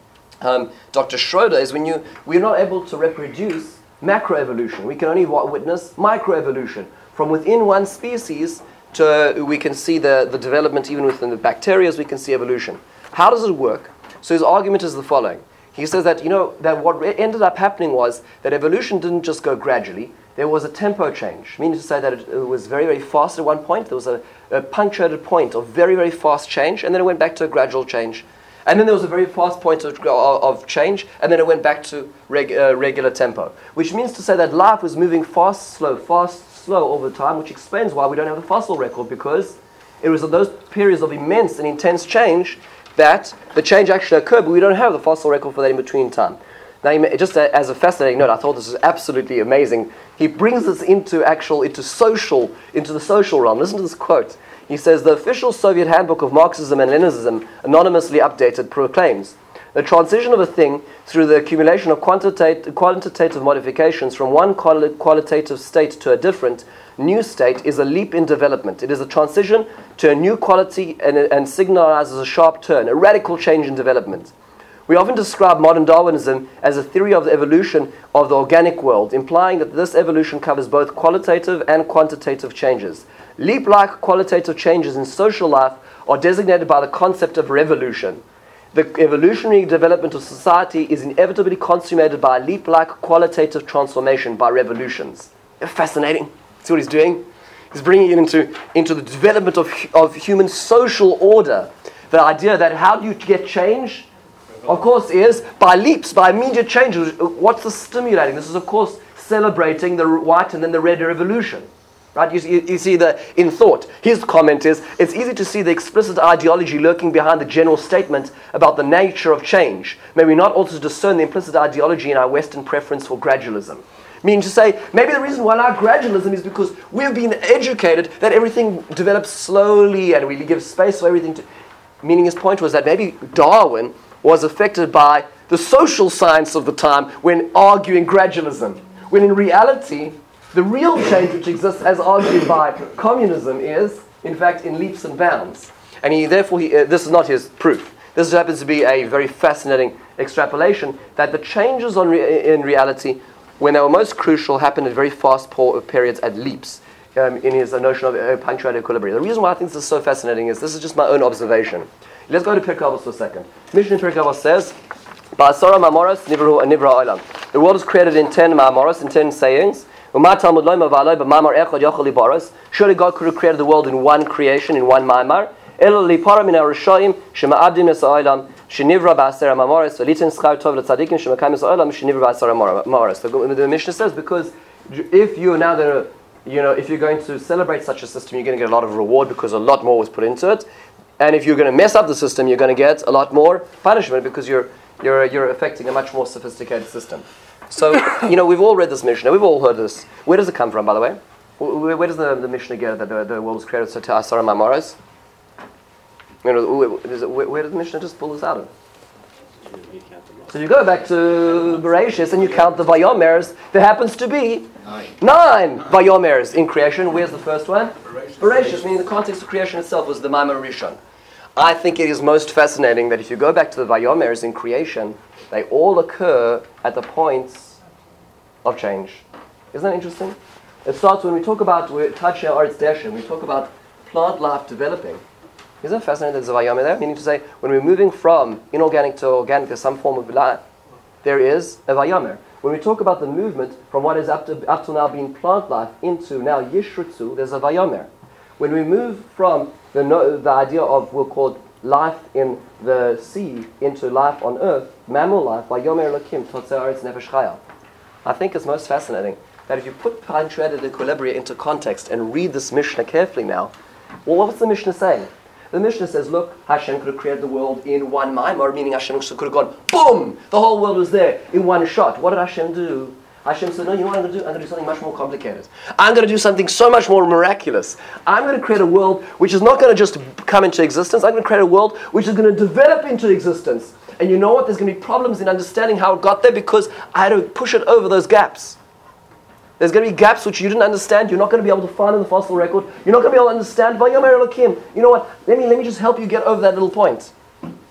um, Dr. Schroeder, is when you we're not able to reproduce macroevolution. We can only witness microevolution. From within one species to we can see the, the development even within the bacteria, we can see evolution. How does it work? So his argument is the following. He says that you know that what ended up happening was that evolution didn't just go gradually there was a tempo change, meaning to say that it, it was very, very fast at one point. There was a, a, punctuated point of very, very fast change, and then it went back to a gradual change. And then there was a very fast point of, of change, and then it went back to reg, uh, regular tempo, which means to say that life was moving fast, slow, fast, slow over time, which explains why we don't have a fossil record, because it was those periods of immense and intense change that the change actually occurred, but we don't have the fossil record for that in between time. Now, just as a fascinating note, I thought this was absolutely amazing. He brings us into actual, into social, into the social realm. Listen to this quote. He says the official Soviet handbook of Marxism and Leninism, anonymously updated, proclaims the transition of a thing through the accumulation of quantitative, quantitative modifications from one quali- qualitative state to a different new state is a leap in development. It is a transition to a new quality and, and signalizes a sharp turn, a radical change in development. We often describe modern Darwinism as a theory of the evolution of the organic world, implying that this evolution covers both qualitative and quantitative changes. Leap like qualitative changes in social life are designated by the concept of revolution. The evolutionary development of society is inevitably consummated by a leap like qualitative transformation by revolutions. Fascinating. See what he's doing? He's bringing it into, into the development of, of human social order. The idea that how do you get change? Of course, is by leaps, by immediate changes. What's the stimulating? This is, of course, celebrating the white and then the red revolution. Right? You, you, you, see the in thought. His comment is it's easy to see the explicit ideology lurking behind the general statement about the nature of change. May we not also discern the implicit ideology in our Western preference for gradualism? Meaning to say, maybe the reason why our gradualism is because we've been educated that everything develops slowly and we give space for everything to. Meaning his point was that maybe Darwin was affected by the social science of the time when arguing gradualism. When in reality, the real change which exists, as argued by communism, is, in fact, in leaps and bounds. And he, therefore, he, uh, this is not his proof. This happens to be a very fascinating extrapolation that the changes re- in reality, when they were most crucial, happened at very fast periods at leaps. Um, in his uh, notion of uh, punctuated equilibrium. The reason why I think this is so fascinating is this is just my own observation. Let's go to Pirkei for a second. Mishnah Pirkei says, "Ba'asara mamoros nivra olam." The world is created in ten mamoros, in ten sayings. Surely God could have created the world in one creation, in one maamar. The Mishnah says because if you're now to, you know, if you're going to celebrate such a system, you're going to get a lot of reward because a lot more was put into it. And if you're going to mess up the system, you're going to get a lot more punishment because you're, you're, you're affecting a much more sophisticated system. So, you know, we've all read this Mishnah. We've all heard this. Where does it come from, by the way? Where, where does the, the Mishnah get that the, the world was created so to Asara Mamoros? You know, where, where, does the Mishnah just pull this out of? So you go back to Bereshis and you count the Vayomers, there happens to be nine, nine Vayomers in creation. Where's the first one? Bereshis, meaning the context of creation itself was the Maimar Rishon. I think it is most fascinating that if you go back to the Vayomers in creation, they all occur at the points of change. Isn't that interesting? It starts when we talk about arts dashim, we talk about plant life developing. Isn't it fascinating that there's a vayame there? Meaning to say, when we're moving from inorganic to organic, there's some form of life, there is a vayamer. When we talk about the movement from what is up to up now being plant life into now yishrutzu, there's a vayamer. When we move from the, the idea of, we'll call life in the sea into life on earth, mammal life, by Yomer Chaya. I think it's most fascinating that if you put punctuated equilibria into context and read this Mishnah carefully now, well, what's the Mishnah saying? The Mishnah says, look, Hashem could have created the world in one Maimar, meaning Hashem could have gone, boom, the whole world was there in one shot. What did Hashem do? Hashem said, No, you know what I'm going to do? I'm going to do something much more complicated. I'm going to do something so much more miraculous. I'm going to create a world which is not going to just come into existence. I'm going to create a world which is going to develop into existence. And you know what? There's going to be problems in understanding how it got there because I had to push it over those gaps. There's going to be gaps which you didn't understand. You're not going to be able to find in the fossil record. You're not going to be able to understand. You know what? Let me, let me just help you get over that little point.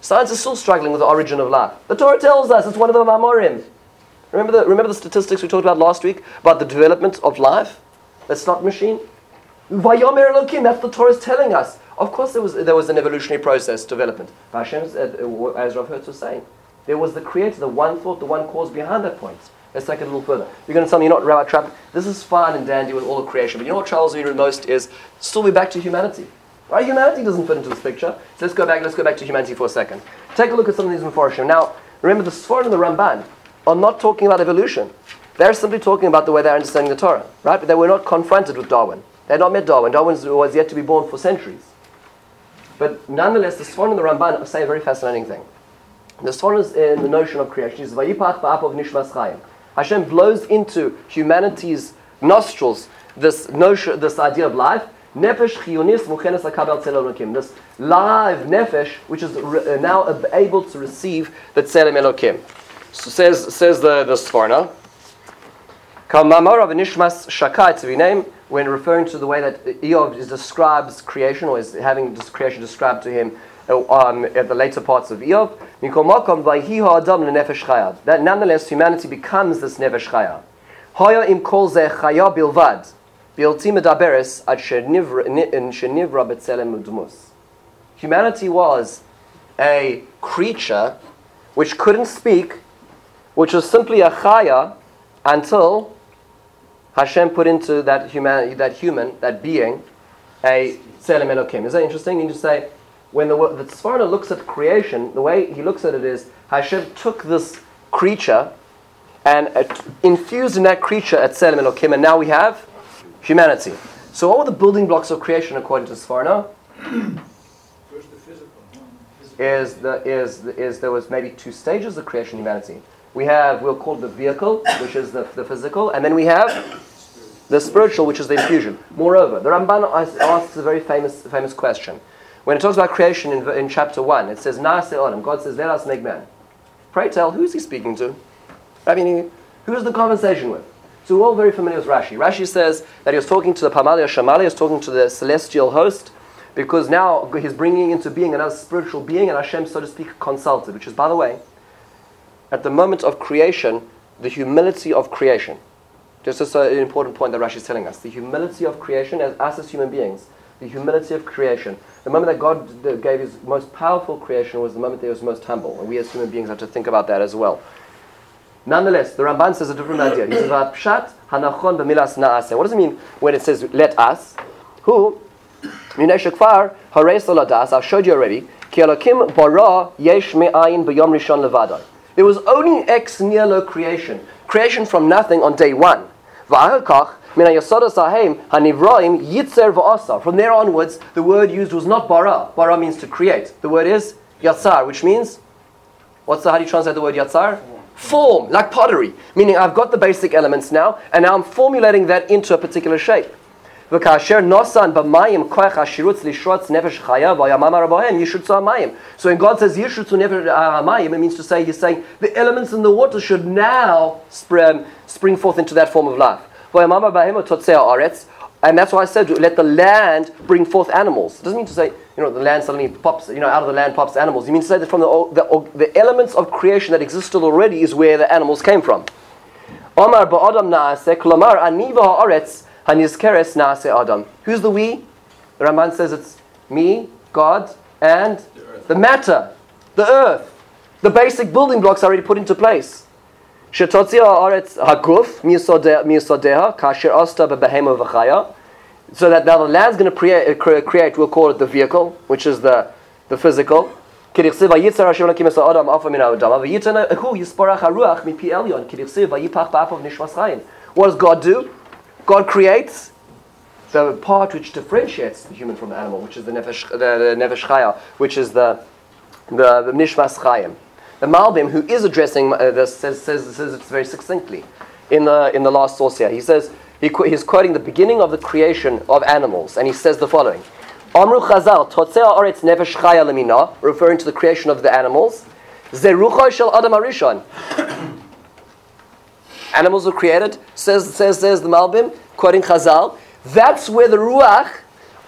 Science is still struggling with the origin of life. The Torah tells us it's one of the Mamorim. Remember the, remember the statistics we talked about last week about the development of life? That not machine? Vayomer Elokim, that's the Torah is telling us. Of course, there was, there was an evolutionary process, development. Hashem's, uh, as Rav Hertz was saying, there was the creator, the one thought, the one cause behind that point. Let's take it a little further. You're going to tell me you're not Rabbi Trapp. This is fine and dandy with all the creation, but you know what troubles me most is still be back to humanity. Right? Humanity doesn't fit into this picture. So let's go back. Let's go back to humanity for a second. Take a look at some of these Meforshim. Now, remember the Sfor and the Ramban are not talking about evolution. They're simply talking about the way they're understanding the Torah, right? But they were not confronted with Darwin. They had not met Darwin. Darwin was yet to be born for centuries. But nonetheless, the Sforno and the Ramban say a very fascinating thing. The Sforno is in the notion of creation. Is Vayipach of Nishmas Chayim. Hashem blows into humanity's nostrils this notion, this idea of life, Nefesh chiyunis muchenes lakabel tzelem. This live nefesh, which is uh, now able to receive the tzelem elokim. Says says the the Sforno. Kamamar of Nishmas Shakai to be named when referring to the way that Iyov is describes creation or is having this creation described to him uh, um, at the later parts of Iyov. That nonetheless humanity becomes this nefesh chaya. Haya im kol ze chaya bilvad. Bilti medaberes ad shenivra betzelem udmus. Humanity was a creature which couldn't speak, which was simply a chaya until Hashem put into that human, that human, that being, a tzelem elokim. Is that interesting? You to say, when the, the looks at creation, the way he looks at it is, Hashem took this creature and infused in that creature a tzelem elokim, and now we have humanity. So what were the building blocks of creation according to Sforno? First the physical. is the is is there was maybe two stages of creation humanity. We have we'll call the vehicle, which is the, the physical, and then we have the spiritual, which is the infusion. Moreover, the Ramban asks a very famous famous question. When it talks about creation in, in chapter one, it says Naase Adam. God says, "Let us make man." Pray tell, who is he speaking to? I mean, who is the conversation with? So we're all very familiar with Rashi. Rashi says that he was talking to the Pamalia Shamali, he was talking to the celestial host, because now he's bringing into being another spiritual being, and Hashem, so to speak, consulted, which is, by the way, at the moment of creation, the humility of creation. This is an important point that Rashi is telling us. The humility of creation, as us as human beings, the humility of creation. The moment that God gave his most powerful creation was the moment that he was most humble. And we as human beings have to think about that as well. Nonetheless, the Ramban says a different idea. He says, "Pshat hanachon na'aseh." What does it mean when it says "let us"? Who? Minei shekvar harei soladas. I've showed you already. Ki bara yesh me'ayin b'yom rishon levadon. There was only ex nihilo creation, creation from nothing on day one. From there onwards, the word used was not bara. Bara means to create. The word is yatzar, which means what's the how do you translate the word yatzar? Form, like pottery. Meaning I've got the basic elements now, and now I'm formulating that into a particular shape. V'kasher nosan b'mayim koech hashirutz lishrotz nefesh chaya v'yamamar abohem yishutzu hamayim. So when God says yishutzu nefesh uh, hamayim, it means to say he's saying the elements in the water should now spring, spring forth into that form of life. V'yamamar abohem totzei ha'aretz. And that's why I said, let the land bring forth animals. It doesn't mean to say, you know, the land suddenly pops, you know, out of the land pops animals. You mean to say that from the, the, the elements of creation that existed already is where the animals came from. Omar ba'adam na'asek, lamar aniva ha'aretz, Hanizkeres Naase Adam. Who's the we? The Ramban says it's me, God, and the matter, the earth. The basic building blocks already put into place. So that now the land's going to create, create, we'll call it the vehicle, which is the, the physical. What does God do? God creates the part which differentiates the human from the animal, which is the nefesh, the, the nefesh chaya, which is the, the, the nishmas chayim. The Malbim, who is addressing uh, this, says, says, says it very succinctly in the, in the last source here. He says, he, he's quoting the beginning of the creation of animals, and he says the following. Amru Chazal, Oretz Nefesh Chaya Lemina, referring to the creation of the animals. Zerucha Shel Adam Arishon. Animals were created, says, says, says the Malbim, quoting Chazal. That's where the Ruach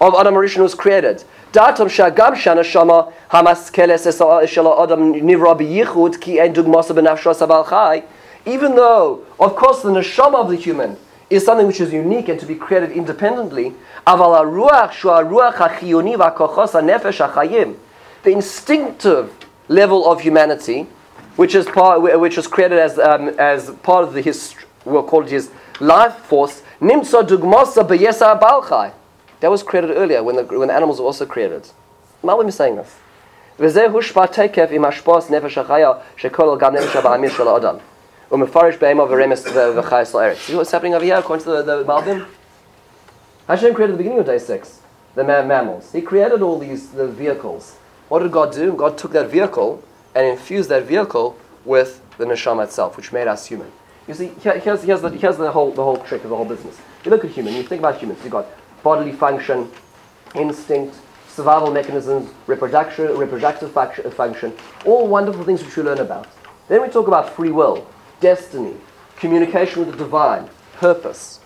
of Adam Arishon was created. Datum Shagam Shana Shama Hamaskeles Shel Adam Nivra B'yichud Ki En Dugmasa B'nafsho Sabal Chai. Even though, of course, the neshama of the human is something which is unique and to be created independently, aval haruach shu haruach hachiyoni v'akochos hanefesh hachayim, the instinctive level of humanity, which is part, which was created as, um, as part of the his, we'll call it his life force. Nimsa dugmasa b'yesa balchai. That was created earlier when the, when the animals were also created. Why am I saying this? וזה הושפע תקף עם השפוס נפש החיה שכולל גם נפש See what's happening over here according to the, the Malbim? Hashem created the beginning of day six, the mammals. He created all these the vehicles. What did God do? God took that vehicle and infuse that vehicle with the neshama itself, which made us human. You see, here's, here's, the, here's the, whole, the whole trick of the whole business. You look at human, you think about humans. You've got bodily function, instinct, survival mechanisms, reproduction, reproductive function, function, all wonderful things which we learn about. Then we talk about free will, destiny, communication with the divine, purpose.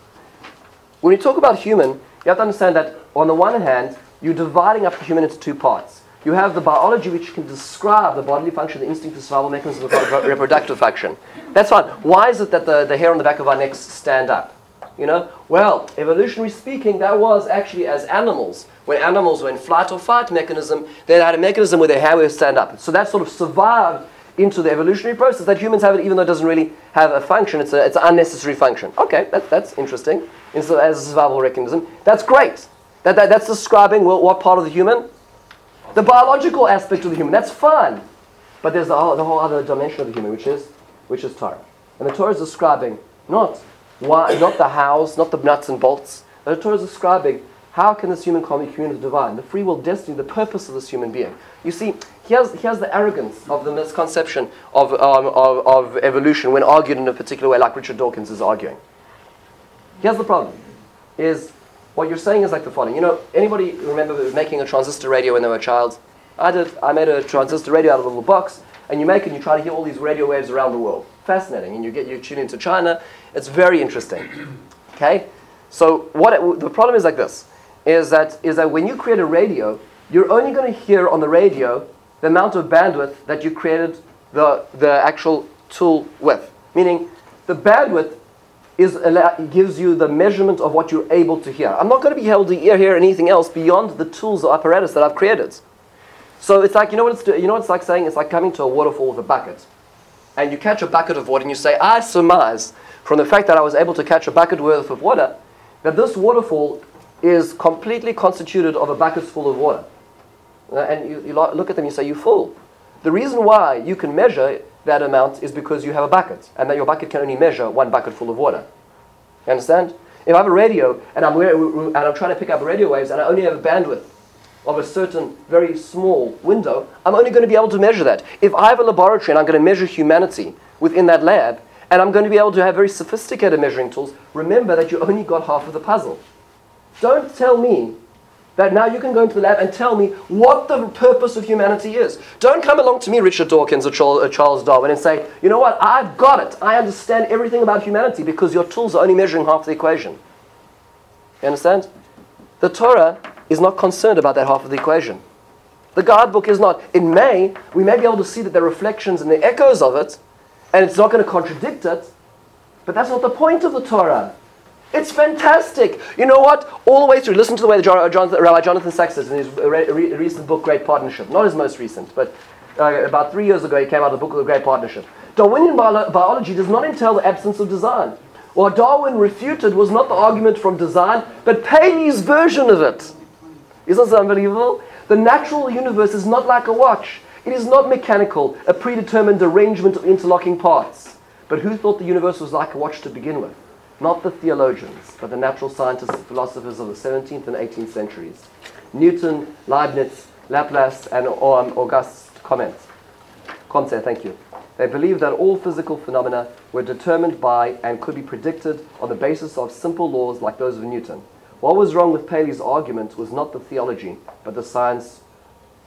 When you talk about human, you have to understand that on the one hand, you're dividing up the human into two parts. You have the biology which can describe the bodily function, the instinct, the survival mechanism, the reproductive function. That's fine. Why is it that the, the hair on the back of our necks stand up? You know, well, evolutionary speaking, that was actually as animals. When animals were in flight or fight mechanism, they had a mechanism where their hair would stand up. So that sort of survived into the evolutionary process that humans have it, even though it doesn't really have a function. It's, a, it's an unnecessary function. Okay, that, that's interesting. as a survival mechanism, that's great. That, that, that's describing what, what part of the human? The biological aspect of the human. That's fun. But there's the whole, the whole other dimension of the human, which is, which is Torah. And the Torah is describing not why, not the hows, not the nuts and bolts. The Torah is describing how can this human with the divine, the free will destiny, the purpose of this human being. You see, here's, here's the arrogance of the misconception of, um, of, of evolution when argued in a particular way, like Richard Dawkins is arguing. Here's the problem: is what you're saying is like the following. You know, anybody remember making a transistor radio when they were a child? I did. I made a transistor radio out of a little box, and you make it and you try to hear all these radio waves around the world. Fascinating. And you get you tune into China. It's very interesting. Okay? So what it, the problem is like this is that is that when you create a radio, you're only going to hear on the radio the amount of bandwidth that you created the, the actual tool with. Meaning the bandwidth is gives you the measurement of what you're able to hear. I'm not going to be able to hear anything else beyond the tools or apparatus that I've created. So it's like you know what it's you know what it's like saying it's like coming to a waterfall with a bucket, and you catch a bucket of water and you say I surmise from the fact that I was able to catch a bucket worth of water that this waterfall is completely constituted of a bucket full of water. Uh, and you, you look at them and you say you're full. The reason why you can measure that amount is because you have a bucket, and that your bucket can only measure one bucket full of water. You understand? If I have a radio and I'm, and I'm trying to pick up radio waves and I only have a bandwidth of a certain very small window, I'm only going to be able to measure that. If I have a laboratory and I'm going to measure humanity within that lab, and I'm going to be able to have very sophisticated measuring tools, remember that you only got half of the puzzle. Don't tell me that now you can go into the lab and tell me what the purpose of humanity is. Don't come along to me, Richard Dawkins or uh, Charles Darwin, and say, you know what, I've got it. I understand everything about humanity because your tools are only measuring half the equation. You understand? The Torah is not concerned about that half of the equation. The guidebook is not. In May, we may be able to see that the reflections and the echoes of it, and it's not going to contradict it, but that's not the point of the Torah. It's fantastic. You know what? All the way through, listen to the way the John, Rabbi Jonathan Sacks says in his re- re- recent book, Great Partnership. Not his most recent, but uh, about three years ago he came out with a book of The Great Partnership. Darwinian bio- biology does not entail the absence of design. What Darwin refuted was not the argument from design, but Paley's version of it. Isn't this unbelievable? The natural universe is not like a watch. It is not mechanical, a predetermined arrangement of interlocking parts. But who thought the universe was like a watch to begin with? Not the theologians, but the natural scientists and philosophers of the 17th and 18th centuries. Newton, Leibniz, Laplace, and um, Auguste Comte. Comte, thank you. They believed that all physical phenomena were determined by and could be predicted on the basis of simple laws like those of Newton. What was wrong with Paley's argument was not the theology, but the science.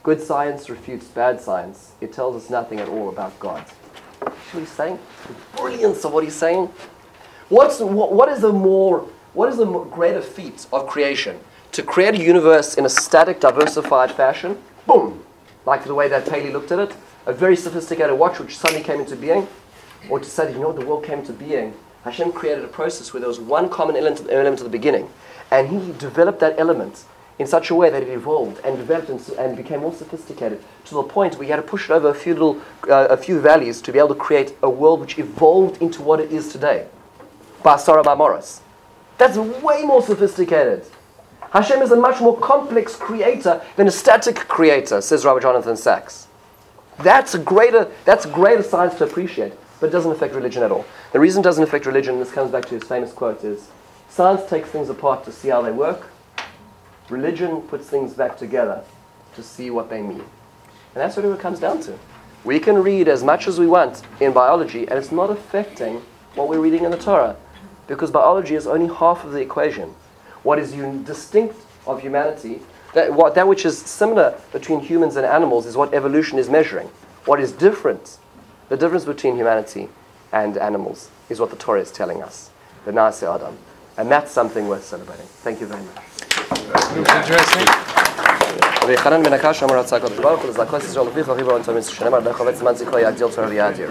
Good science refutes bad science. It tells us nothing at all about God. See what he's saying? The brilliance of what he's saying. What's, what, what is the more, what is the greater feat of creation? To create a universe in a static, diversified fashion, boom, like the way that Paley looked at it, a very sophisticated watch which suddenly came into being, or to say you know, the world came into being. Hashem created a process where there was one common element, element at the beginning, and he developed that element in such a way that it evolved and developed and, and became more sophisticated to the point where you had to push it over a few little, uh, a few valleys to be able to create a world which evolved into what it is today. Basara Bamoros. That's way more sophisticated. Hashem is a much more complex creator than a static creator, says Rabbi Jonathan Sacks. That's a greater, that's greater science to appreciate, but it doesn't affect religion at all. The reason it doesn't affect religion, and this comes back to his famous quote, is science takes things apart to see how they work. Religion puts things back together to see what they mean. And that's what it comes down to. We can read as much as we want in biology, and it's not affecting what we're reading in the Torah because biology is only half of the equation. what is un- distinct of humanity, that, what, that which is similar between humans and animals is what evolution is measuring. What is different, the difference between humanity and animals, is what the Torah is telling us. The Nase Adam. And that's something worth celebrating. Thank you very much. Interesting. ויחנן בן הקש אמר רצה הקדוש ברוך הוא לזכות ישראל לפיך חיבור אנטומס שנאמר בחובץ זמן זכרו יגדיל תורה ויאדיר